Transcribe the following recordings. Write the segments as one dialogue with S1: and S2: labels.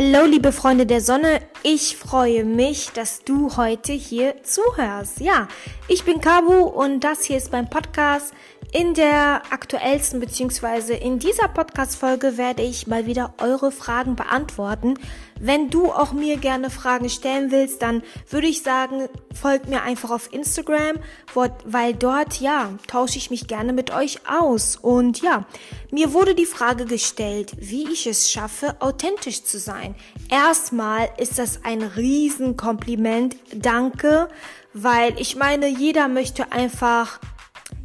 S1: Hallo, liebe Freunde der Sonne. Ich freue mich, dass du heute hier zuhörst. Ja, ich bin Kabu und das hier ist mein Podcast. In der aktuellsten beziehungsweise in dieser Podcast-Folge werde ich mal wieder eure Fragen beantworten. Wenn du auch mir gerne Fragen stellen willst, dann würde ich sagen, folgt mir einfach auf Instagram, weil dort, ja, tausche ich mich gerne mit euch aus. Und ja, mir wurde die Frage gestellt, wie ich es schaffe, authentisch zu sein. Erstmal ist das ein Riesenkompliment. Danke, weil ich meine, jeder möchte einfach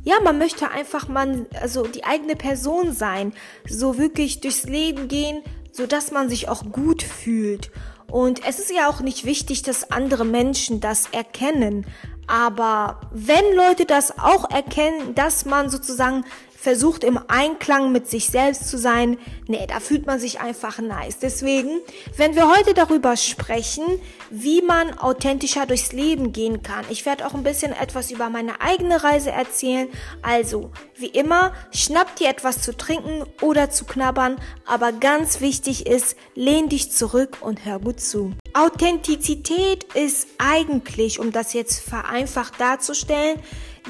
S1: ja, man möchte einfach man, also die eigene Person sein, so wirklich durchs Leben gehen, so dass man sich auch gut fühlt. Und es ist ja auch nicht wichtig, dass andere Menschen das erkennen. Aber wenn Leute das auch erkennen, dass man sozusagen versucht im Einklang mit sich selbst zu sein, nee, da fühlt man sich einfach nice. Deswegen, wenn wir heute darüber sprechen, wie man authentischer durchs Leben gehen kann, ich werde auch ein bisschen etwas über meine eigene Reise erzählen. Also, wie immer, schnapp dir etwas zu trinken oder zu knabbern, aber ganz wichtig ist, lehn dich zurück und hör gut zu. Authentizität ist eigentlich, um das jetzt vereinfacht darzustellen,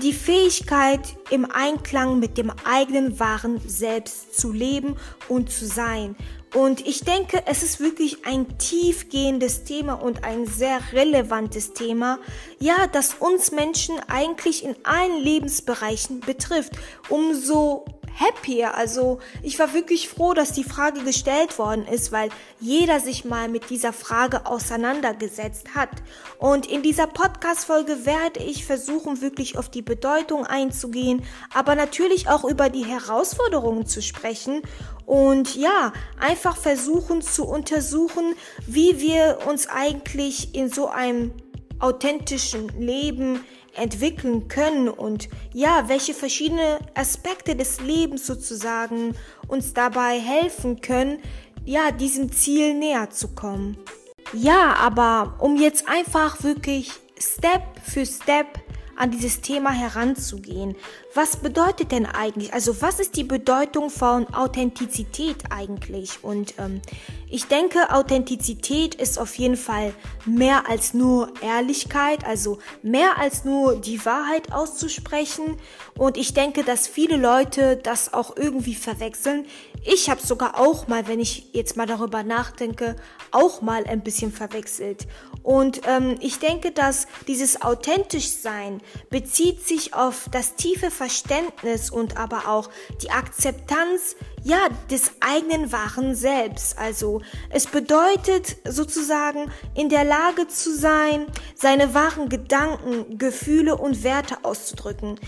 S1: die Fähigkeit, im Einklang mit dem eigenen wahren Selbst zu leben und zu sein. Und ich denke, es ist wirklich ein tiefgehendes Thema und ein sehr relevantes Thema, ja, das uns Menschen eigentlich in allen Lebensbereichen betrifft. Umso happier. Also ich war wirklich froh, dass die Frage gestellt worden ist, weil jeder sich mal mit dieser Frage auseinandergesetzt hat. Und in dieser Podcast-Folge werde ich versuchen, wirklich auf die Bedeutung einzugehen, aber natürlich auch über die Herausforderungen zu sprechen und ja, einfach versuchen zu untersuchen, wie wir uns eigentlich in so einem authentischen Leben entwickeln können und ja, welche verschiedene Aspekte des Lebens sozusagen uns dabei helfen können, ja, diesem Ziel näher zu kommen. Ja, aber um jetzt einfach wirklich Step für Step an dieses Thema heranzugehen. Was bedeutet denn eigentlich, also was ist die Bedeutung von Authentizität eigentlich? Und ähm, ich denke, Authentizität ist auf jeden Fall mehr als nur Ehrlichkeit, also mehr als nur die Wahrheit auszusprechen. Und ich denke, dass viele Leute das auch irgendwie verwechseln. Ich habe sogar auch mal, wenn ich jetzt mal darüber nachdenke, auch mal ein bisschen verwechselt. Und ähm, ich denke, dass dieses authentisch sein bezieht sich auf das tiefe Verständnis und aber auch die Akzeptanz ja, des eigenen wahren Selbst. Also es bedeutet sozusagen in der Lage zu sein, seine wahren Gedanken, Gefühle und Werte auszudrücken.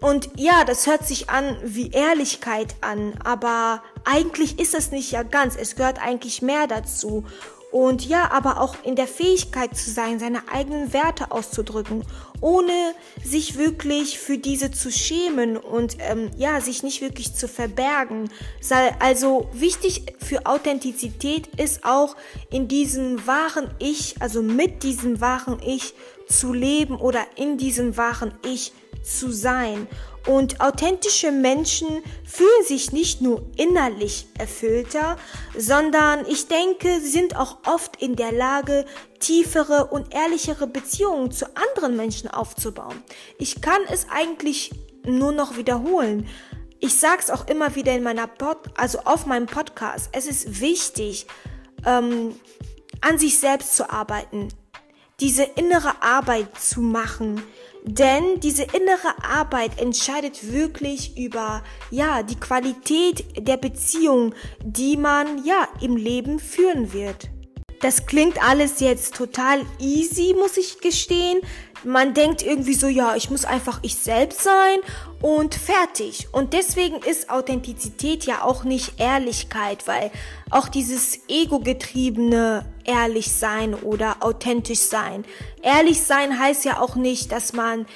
S1: Und ja, das hört sich an wie Ehrlichkeit an, aber eigentlich ist es nicht ja ganz. Es gehört eigentlich mehr dazu. Und ja, aber auch in der Fähigkeit zu sein, seine eigenen Werte auszudrücken, ohne sich wirklich für diese zu schämen und ähm, ja, sich nicht wirklich zu verbergen. Also wichtig für Authentizität ist auch in diesem wahren Ich, also mit diesem wahren Ich zu leben oder in diesem wahren Ich zu sein. Und authentische Menschen fühlen sich nicht nur innerlich erfüllter, sondern ich denke, sie sind auch oft in der Lage, tiefere und ehrlichere Beziehungen zu anderen Menschen aufzubauen. Ich kann es eigentlich nur noch wiederholen. Ich sag's auch immer wieder in meiner Pod, also auf meinem Podcast. Es ist wichtig, ähm, an sich selbst zu arbeiten, diese innere Arbeit zu machen, denn diese innere Arbeit entscheidet wirklich über, ja, die Qualität der Beziehung, die man, ja, im Leben führen wird. Das klingt alles jetzt total easy, muss ich gestehen. Man denkt irgendwie so, ja, ich muss einfach ich selbst sein und fertig. Und deswegen ist Authentizität ja auch nicht Ehrlichkeit, weil auch dieses ego-getriebene ehrlich sein oder authentisch sein. Ehrlich sein heißt ja auch nicht, dass man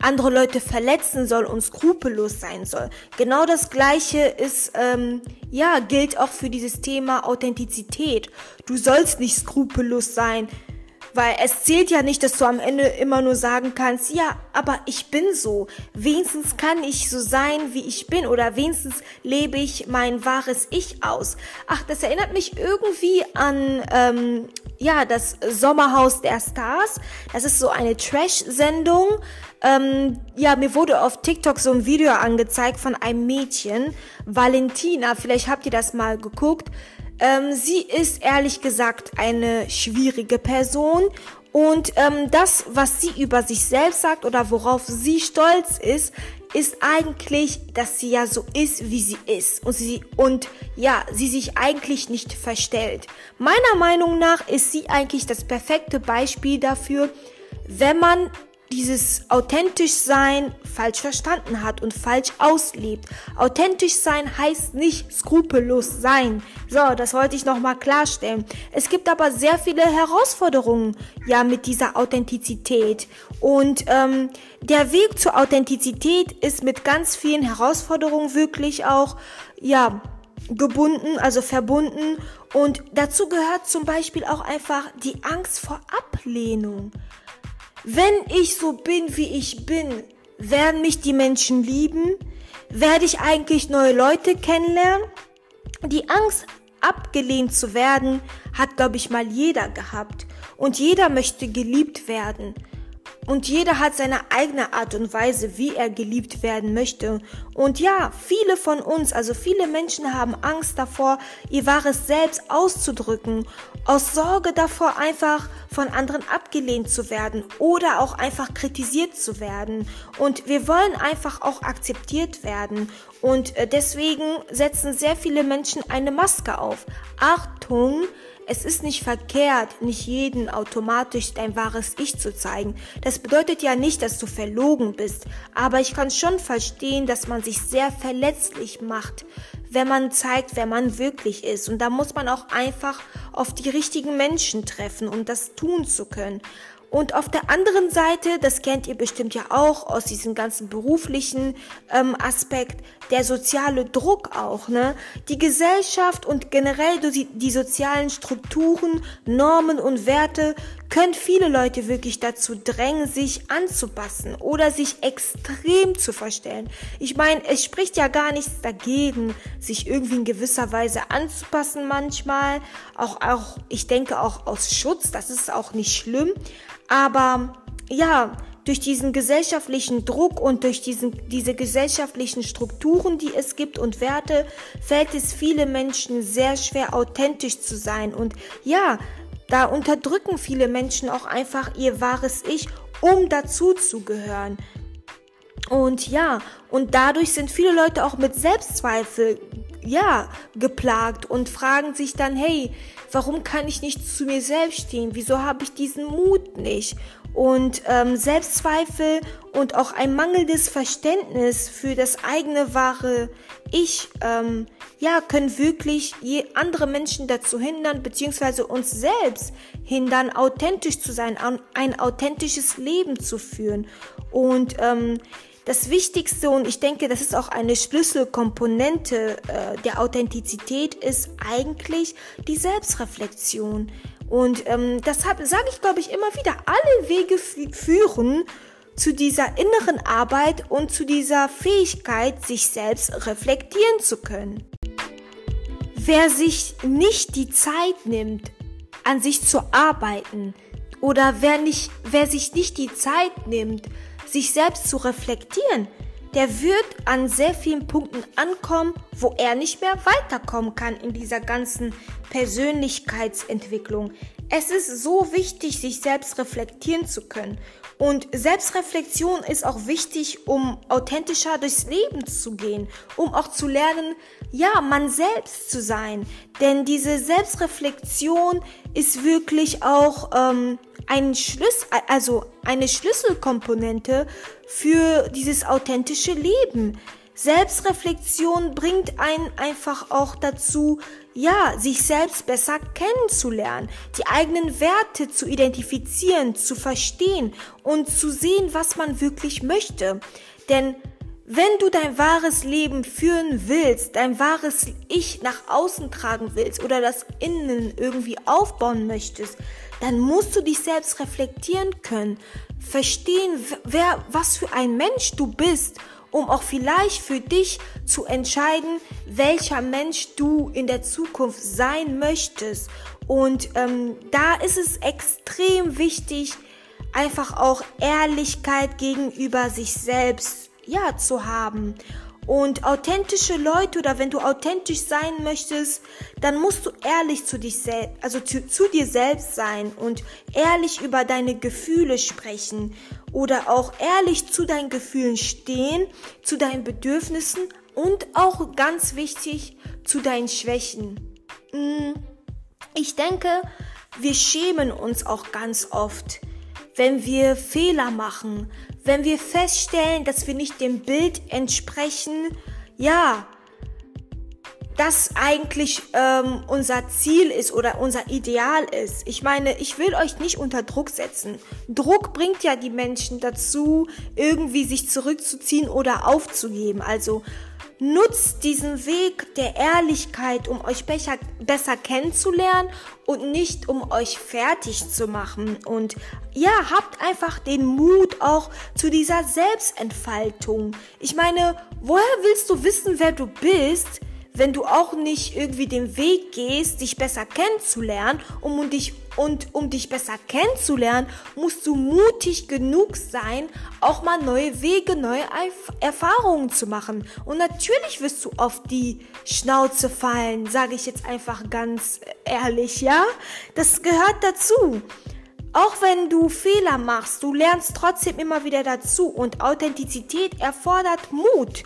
S1: andere Leute verletzen soll und skrupellos sein soll. Genau das Gleiche ist, ähm, ja, gilt auch für dieses Thema Authentizität. Du sollst nicht skrupellos sein, Weil es zählt ja nicht, dass du am Ende immer nur sagen kannst, ja, aber ich bin so. Wenigstens kann ich so sein, wie ich bin. Oder wenigstens lebe ich mein wahres Ich aus. Ach, das erinnert mich irgendwie an, ähm, ja, das Sommerhaus der Stars. Das ist so eine Trash-Sendung. Ähm, ja, mir wurde auf TikTok so ein Video angezeigt von einem Mädchen, Valentina. Vielleicht habt ihr das mal geguckt. Ähm, sie ist ehrlich gesagt eine schwierige Person und ähm, das, was sie über sich selbst sagt oder worauf sie stolz ist, ist eigentlich, dass sie ja so ist, wie sie ist und sie und ja, sie sich eigentlich nicht verstellt. Meiner Meinung nach ist sie eigentlich das perfekte Beispiel dafür, wenn man dieses authentisch sein falsch verstanden hat und falsch auslebt. Authentisch sein heißt nicht skrupellos sein. So, das wollte ich nochmal klarstellen. Es gibt aber sehr viele Herausforderungen ja mit dieser Authentizität. Und ähm, der Weg zur Authentizität ist mit ganz vielen Herausforderungen wirklich auch ja gebunden, also verbunden. Und dazu gehört zum Beispiel auch einfach die Angst vor Ablehnung. Wenn ich so bin, wie ich bin, werden mich die Menschen lieben? Werde ich eigentlich neue Leute kennenlernen? Die Angst, abgelehnt zu werden, hat, glaube ich, mal jeder gehabt. Und jeder möchte geliebt werden. Und jeder hat seine eigene Art und Weise, wie er geliebt werden möchte. Und ja, viele von uns, also viele Menschen haben Angst davor, ihr wahres Selbst auszudrücken, aus Sorge davor, einfach von anderen abgelehnt zu werden oder auch einfach kritisiert zu werden. Und wir wollen einfach auch akzeptiert werden. Und äh, deswegen setzen sehr viele Menschen eine Maske auf. Achtung! Es ist nicht verkehrt, nicht jeden automatisch dein wahres Ich zu zeigen. Das bedeutet ja nicht, dass du verlogen bist. Aber ich kann schon verstehen, dass man sich sehr verletzlich macht, wenn man zeigt, wer man wirklich ist. Und da muss man auch einfach auf die richtigen Menschen treffen, um das tun zu können. Und auf der anderen Seite, das kennt ihr bestimmt ja auch aus diesem ganzen beruflichen ähm, Aspekt, der soziale Druck auch, ne? Die Gesellschaft und generell die, die sozialen Strukturen, Normen und Werte können viele Leute wirklich dazu drängen, sich anzupassen oder sich extrem zu verstellen. Ich meine, es spricht ja gar nichts dagegen, sich irgendwie in gewisser Weise anzupassen manchmal. Auch, auch, ich denke auch aus Schutz, das ist auch nicht schlimm. Aber ja, durch diesen gesellschaftlichen Druck und durch diesen, diese gesellschaftlichen Strukturen, die es gibt und Werte, fällt es viele Menschen sehr schwer, authentisch zu sein. Und ja, da unterdrücken viele Menschen auch einfach ihr wahres Ich, um dazu zu gehören. Und ja, und dadurch sind viele Leute auch mit Selbstzweifel ja, geplagt und fragen sich dann, hey, warum kann ich nicht zu mir selbst stehen? Wieso habe ich diesen Mut nicht? Und ähm, Selbstzweifel und auch ein mangelndes Verständnis für das eigene wahre Ich, ähm, ja, können wirklich je andere Menschen dazu hindern, beziehungsweise uns selbst hindern, authentisch zu sein, ein authentisches Leben zu führen. Und ähm, das Wichtigste, und ich denke, das ist auch eine Schlüsselkomponente äh, der Authentizität, ist eigentlich die Selbstreflexion. Und ähm, deshalb sage ich, glaube ich, immer wieder, alle Wege führen zu dieser inneren Arbeit und zu dieser Fähigkeit, sich selbst reflektieren zu können. Wer sich nicht die Zeit nimmt, an sich zu arbeiten, oder wer, nicht, wer sich nicht die Zeit nimmt, sich selbst zu reflektieren, der wird an sehr vielen Punkten ankommen, wo er nicht mehr weiterkommen kann in dieser ganzen Persönlichkeitsentwicklung. Es ist so wichtig, sich selbst reflektieren zu können. Und Selbstreflexion ist auch wichtig, um authentischer durchs Leben zu gehen, um auch zu lernen, ja, man selbst zu sein. Denn diese Selbstreflexion ist wirklich auch ähm, ein Schlüssel, also eine Schlüsselkomponente für dieses authentische Leben. Selbstreflexion bringt einen einfach auch dazu, ja, sich selbst besser kennenzulernen, die eigenen Werte zu identifizieren, zu verstehen und zu sehen, was man wirklich möchte. Denn wenn du dein wahres Leben führen willst, dein wahres Ich nach außen tragen willst oder das Innen irgendwie aufbauen möchtest, dann musst du dich selbst reflektieren können, verstehen, wer, was für ein Mensch du bist, um auch vielleicht für dich zu entscheiden, welcher Mensch du in der Zukunft sein möchtest. Und ähm, da ist es extrem wichtig, einfach auch Ehrlichkeit gegenüber sich selbst ja, zu haben. Und authentische Leute oder wenn du authentisch sein möchtest, dann musst du ehrlich zu dich selbst, also zu, zu, dir selbst sein und ehrlich über deine Gefühle sprechen oder auch ehrlich zu deinen Gefühlen stehen, zu deinen Bedürfnissen und auch ganz wichtig zu deinen Schwächen. Mm, ich denke, wir schämen uns auch ganz oft, wenn wir Fehler machen, wenn wir feststellen, dass wir nicht dem Bild entsprechen, ja, das eigentlich ähm, unser Ziel ist oder unser Ideal ist. Ich meine, ich will euch nicht unter Druck setzen. Druck bringt ja die Menschen dazu, irgendwie sich zurückzuziehen oder aufzugeben. Also Nutzt diesen Weg der Ehrlichkeit, um euch besser, besser kennenzulernen und nicht um euch fertig zu machen. Und ja, habt einfach den Mut auch zu dieser Selbstentfaltung. Ich meine, woher willst du wissen, wer du bist, wenn du auch nicht irgendwie den Weg gehst, dich besser kennenzulernen, um dich und um dich besser kennenzulernen, musst du mutig genug sein, auch mal neue Wege, neue Erfahrungen zu machen. Und natürlich wirst du auf die Schnauze fallen, sage ich jetzt einfach ganz ehrlich, ja? Das gehört dazu. Auch wenn du Fehler machst, du lernst trotzdem immer wieder dazu und Authentizität erfordert Mut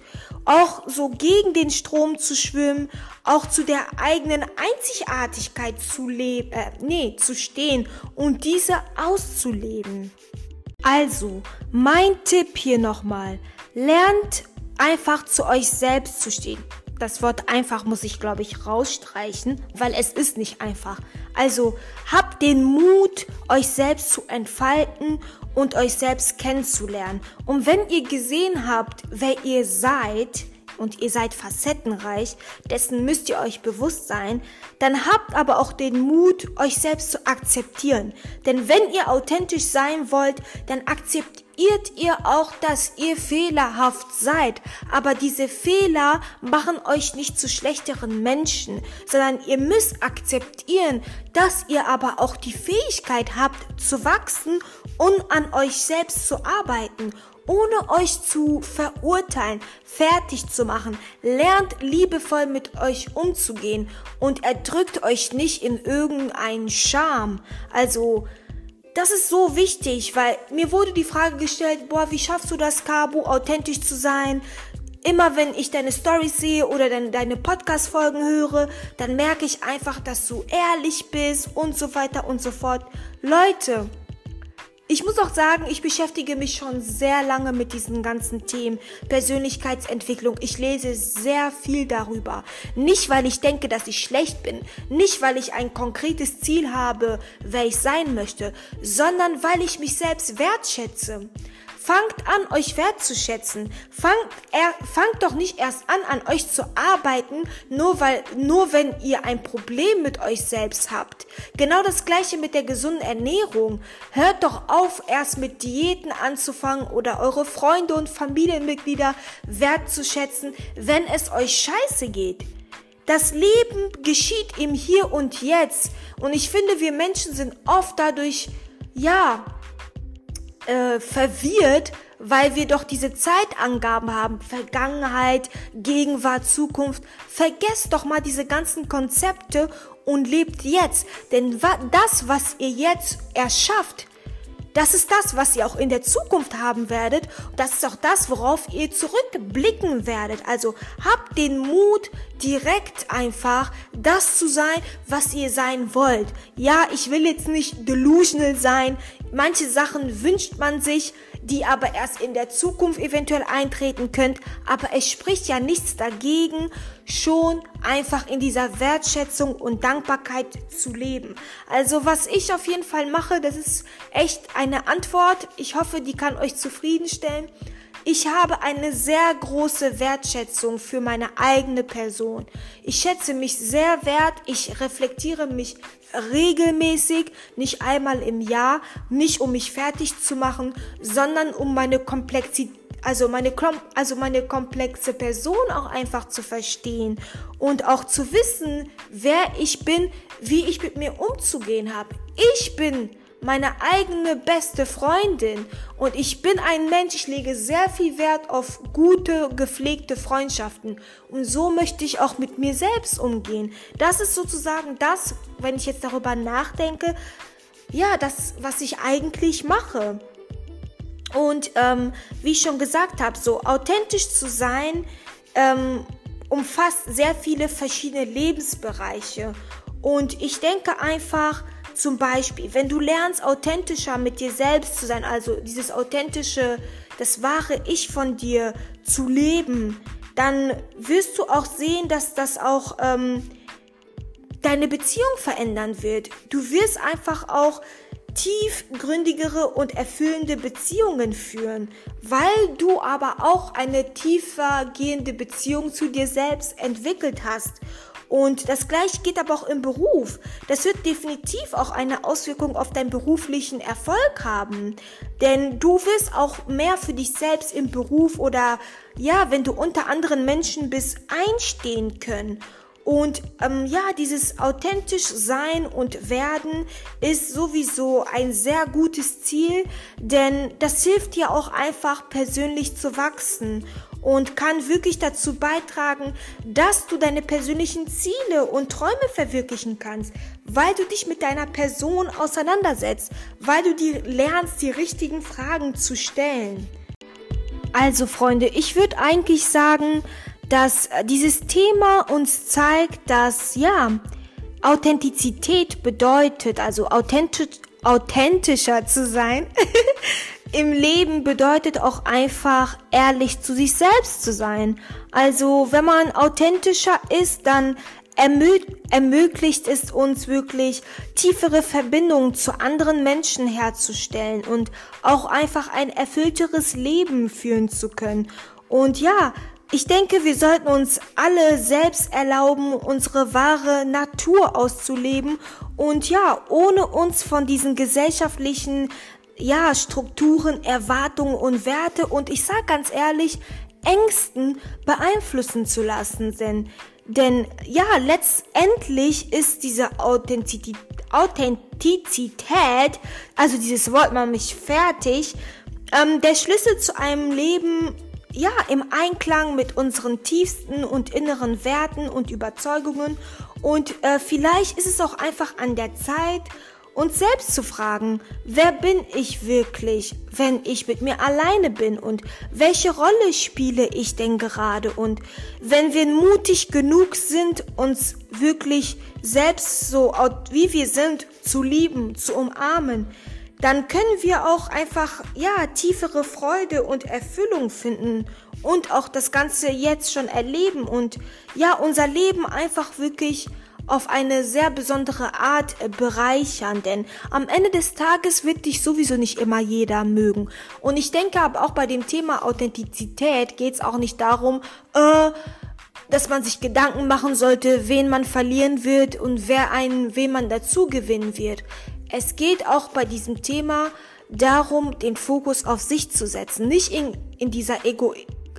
S1: auch so gegen den Strom zu schwimmen, auch zu der eigenen Einzigartigkeit zu leben, äh, nee, zu stehen und diese auszuleben. Also, mein Tipp hier nochmal, lernt einfach zu euch selbst zu stehen. Das Wort einfach muss ich, glaube ich, rausstreichen, weil es ist nicht einfach. Also habt den Mut, euch selbst zu entfalten und euch selbst kennenzulernen. Und wenn ihr gesehen habt, wer ihr seid, und ihr seid facettenreich, dessen müsst ihr euch bewusst sein, dann habt aber auch den Mut, euch selbst zu akzeptieren. Denn wenn ihr authentisch sein wollt, dann akzeptiert ihr auch, dass ihr fehlerhaft seid. Aber diese Fehler machen euch nicht zu schlechteren Menschen, sondern ihr müsst akzeptieren, dass ihr aber auch die Fähigkeit habt zu wachsen und an euch selbst zu arbeiten ohne euch zu verurteilen, fertig zu machen. Lernt liebevoll mit euch umzugehen und erdrückt euch nicht in irgendeinen Scham. Also, das ist so wichtig, weil mir wurde die Frage gestellt, boah, wie schaffst du das, Cabo, authentisch zu sein? Immer wenn ich deine Stories sehe oder deine, deine Podcast-Folgen höre, dann merke ich einfach, dass du ehrlich bist und so weiter und so fort. Leute, ich muss auch sagen, ich beschäftige mich schon sehr lange mit diesen ganzen Themen. Persönlichkeitsentwicklung. Ich lese sehr viel darüber. Nicht, weil ich denke, dass ich schlecht bin. Nicht, weil ich ein konkretes Ziel habe, wer ich sein möchte. Sondern weil ich mich selbst wertschätze. Fangt an, euch wertzuschätzen. Fangt, er, fangt doch nicht erst an, an euch zu arbeiten, nur weil, nur wenn ihr ein Problem mit euch selbst habt. Genau das gleiche mit der gesunden Ernährung. Hört doch auf, erst mit Diäten anzufangen oder eure Freunde und Familienmitglieder wertzuschätzen, wenn es euch scheiße geht. Das Leben geschieht im Hier und Jetzt. Und ich finde, wir Menschen sind oft dadurch, ja, äh, verwirrt, weil wir doch diese Zeitangaben haben. Vergangenheit, Gegenwart, Zukunft. Vergesst doch mal diese ganzen Konzepte und lebt jetzt. Denn das, was ihr jetzt erschafft, das ist das, was ihr auch in der Zukunft haben werdet. Das ist auch das, worauf ihr zurückblicken werdet. Also habt den Mut, direkt einfach das zu sein, was ihr sein wollt. Ja, ich will jetzt nicht delusional sein. Manche Sachen wünscht man sich, die aber erst in der Zukunft eventuell eintreten könnt. Aber es spricht ja nichts dagegen, schon einfach in dieser Wertschätzung und Dankbarkeit zu leben. Also was ich auf jeden Fall mache, das ist echt eine Antwort. Ich hoffe, die kann euch zufriedenstellen. Ich habe eine sehr große Wertschätzung für meine eigene Person. Ich schätze mich sehr wert, ich reflektiere mich regelmäßig, nicht einmal im Jahr, nicht um mich fertig zu machen, sondern um meine Komplexität also meine, also meine komplexe Person auch einfach zu verstehen und auch zu wissen, wer ich bin, wie ich mit mir umzugehen habe. Ich bin meine eigene beste Freundin und ich bin ein Mensch, ich lege sehr viel Wert auf gute, gepflegte Freundschaften und so möchte ich auch mit mir selbst umgehen. Das ist sozusagen das, wenn ich jetzt darüber nachdenke, ja, das, was ich eigentlich mache. Und ähm, wie ich schon gesagt habe, so authentisch zu sein, ähm, umfasst sehr viele verschiedene Lebensbereiche. Und ich denke einfach, zum Beispiel, wenn du lernst, authentischer mit dir selbst zu sein, also dieses authentische, das wahre Ich von dir zu leben, dann wirst du auch sehen, dass das auch ähm, deine Beziehung verändern wird. Du wirst einfach auch tiefgründigere und erfüllende Beziehungen führen, weil du aber auch eine tiefer gehende Beziehung zu dir selbst entwickelt hast und das gleiche geht aber auch im Beruf. Das wird definitiv auch eine Auswirkung auf deinen beruflichen Erfolg haben. Denn du wirst auch mehr für dich selbst im Beruf oder ja, wenn du unter anderen Menschen bist, einstehen können. Und ähm, ja, dieses authentisch sein und werden ist sowieso ein sehr gutes Ziel, denn das hilft dir auch einfach persönlich zu wachsen und kann wirklich dazu beitragen, dass du deine persönlichen Ziele und Träume verwirklichen kannst, weil du dich mit deiner Person auseinandersetzt, weil du dir lernst, die richtigen Fragen zu stellen. Also Freunde, ich würde eigentlich sagen, dass dieses Thema uns zeigt, dass ja, Authentizität bedeutet, also authentisch, authentischer zu sein, im Leben bedeutet auch einfach ehrlich zu sich selbst zu sein. Also wenn man authentischer ist, dann ermö ermöglicht es uns wirklich tiefere Verbindungen zu anderen Menschen herzustellen und auch einfach ein erfüllteres Leben führen zu können. Und ja, ich denke, wir sollten uns alle selbst erlauben, unsere wahre Natur auszuleben und ja, ohne uns von diesen gesellschaftlichen ja, Strukturen, Erwartungen und Werte und ich sag ganz ehrlich, Ängsten beeinflussen zu lassen, denn, denn ja, letztendlich ist diese Authentizität, Authentizität, also dieses Wort mal mich fertig, ähm, der Schlüssel zu einem Leben, ja, im Einklang mit unseren tiefsten und inneren Werten und Überzeugungen. Und äh, vielleicht ist es auch einfach an der Zeit, uns selbst zu fragen, wer bin ich wirklich, wenn ich mit mir alleine bin? Und welche Rolle spiele ich denn gerade? Und wenn wir mutig genug sind, uns wirklich selbst so wie wir sind zu lieben, zu umarmen, dann können wir auch einfach, ja, tiefere Freude und Erfüllung finden und auch das Ganze jetzt schon erleben und ja, unser Leben einfach wirklich auf eine sehr besondere Art bereichern, denn am Ende des Tages wird dich sowieso nicht immer jeder mögen. Und ich denke aber auch bei dem Thema Authentizität geht es auch nicht darum, äh, dass man sich Gedanken machen sollte, wen man verlieren wird und wer einen, wen man dazu gewinnen wird. Es geht auch bei diesem Thema darum, den Fokus auf sich zu setzen, nicht in, in dieser Ego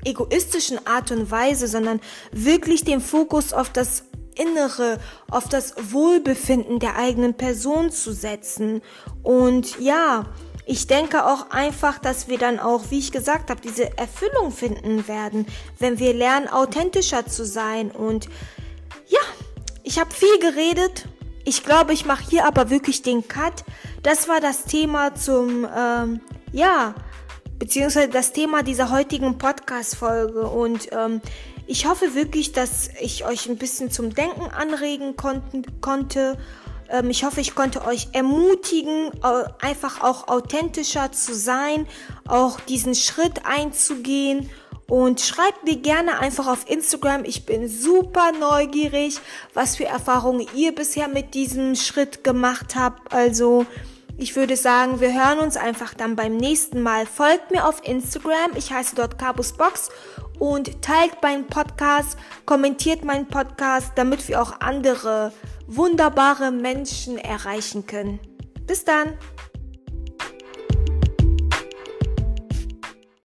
S1: egoistischen Art und Weise, sondern wirklich den Fokus auf das Innere, auf das Wohlbefinden der eigenen Person zu setzen. Und ja, ich denke auch einfach, dass wir dann auch, wie ich gesagt habe, diese Erfüllung finden werden, wenn wir lernen, authentischer zu sein. Und ja, ich habe viel geredet. Ich glaube, ich mache hier aber wirklich den Cut. Das war das Thema zum, ähm, ja, beziehungsweise das Thema dieser heutigen Podcast-Folge. Und ähm, ich hoffe wirklich, dass ich euch ein bisschen zum Denken anregen konnten, konnte. Ähm, ich hoffe, ich konnte euch ermutigen, einfach auch authentischer zu sein, auch diesen Schritt einzugehen. Und schreibt mir gerne einfach auf Instagram. Ich bin super neugierig, was für Erfahrungen ihr bisher mit diesem Schritt gemacht habt. Also Ich würde sagen, wir hören uns einfach dann beim nächsten Mal. Folgt mir auf Instagram, ich heiße dort Cabusbox und teilt meinen Podcast, kommentiert meinen Podcast, damit wir auch andere wunderbare Menschen erreichen können. Bis dann!